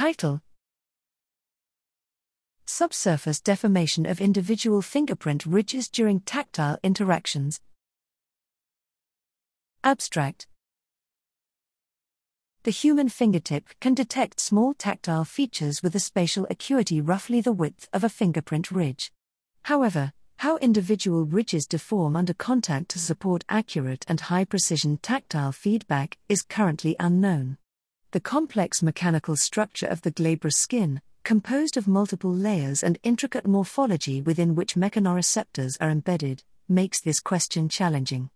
Title Subsurface deformation of individual fingerprint ridges during tactile interactions. Abstract The human fingertip can detect small tactile features with a spatial acuity roughly the width of a fingerprint ridge. However, how individual ridges deform under contact to support accurate and high precision tactile feedback is currently unknown. The complex mechanical structure of the glabrous skin, composed of multiple layers and intricate morphology within which mechanoreceptors are embedded, makes this question challenging.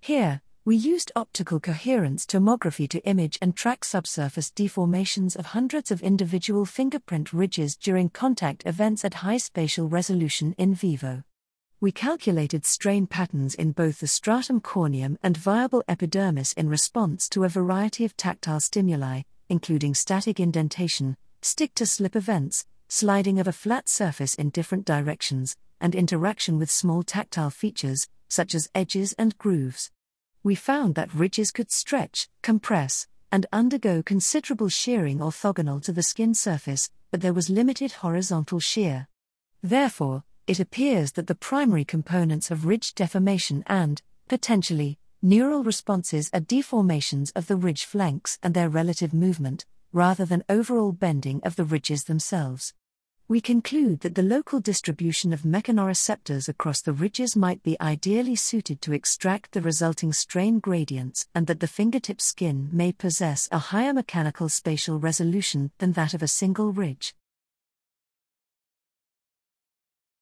Here, we used optical coherence tomography to image and track subsurface deformations of hundreds of individual fingerprint ridges during contact events at high spatial resolution in vivo. We calculated strain patterns in both the stratum corneum and viable epidermis in response to a variety of tactile stimuli, including static indentation, stick to slip events, sliding of a flat surface in different directions, and interaction with small tactile features, such as edges and grooves. We found that ridges could stretch, compress, and undergo considerable shearing orthogonal to the skin surface, but there was limited horizontal shear. Therefore, it appears that the primary components of ridge deformation and, potentially, neural responses are deformations of the ridge flanks and their relative movement, rather than overall bending of the ridges themselves. We conclude that the local distribution of mechanoreceptors across the ridges might be ideally suited to extract the resulting strain gradients and that the fingertip skin may possess a higher mechanical spatial resolution than that of a single ridge.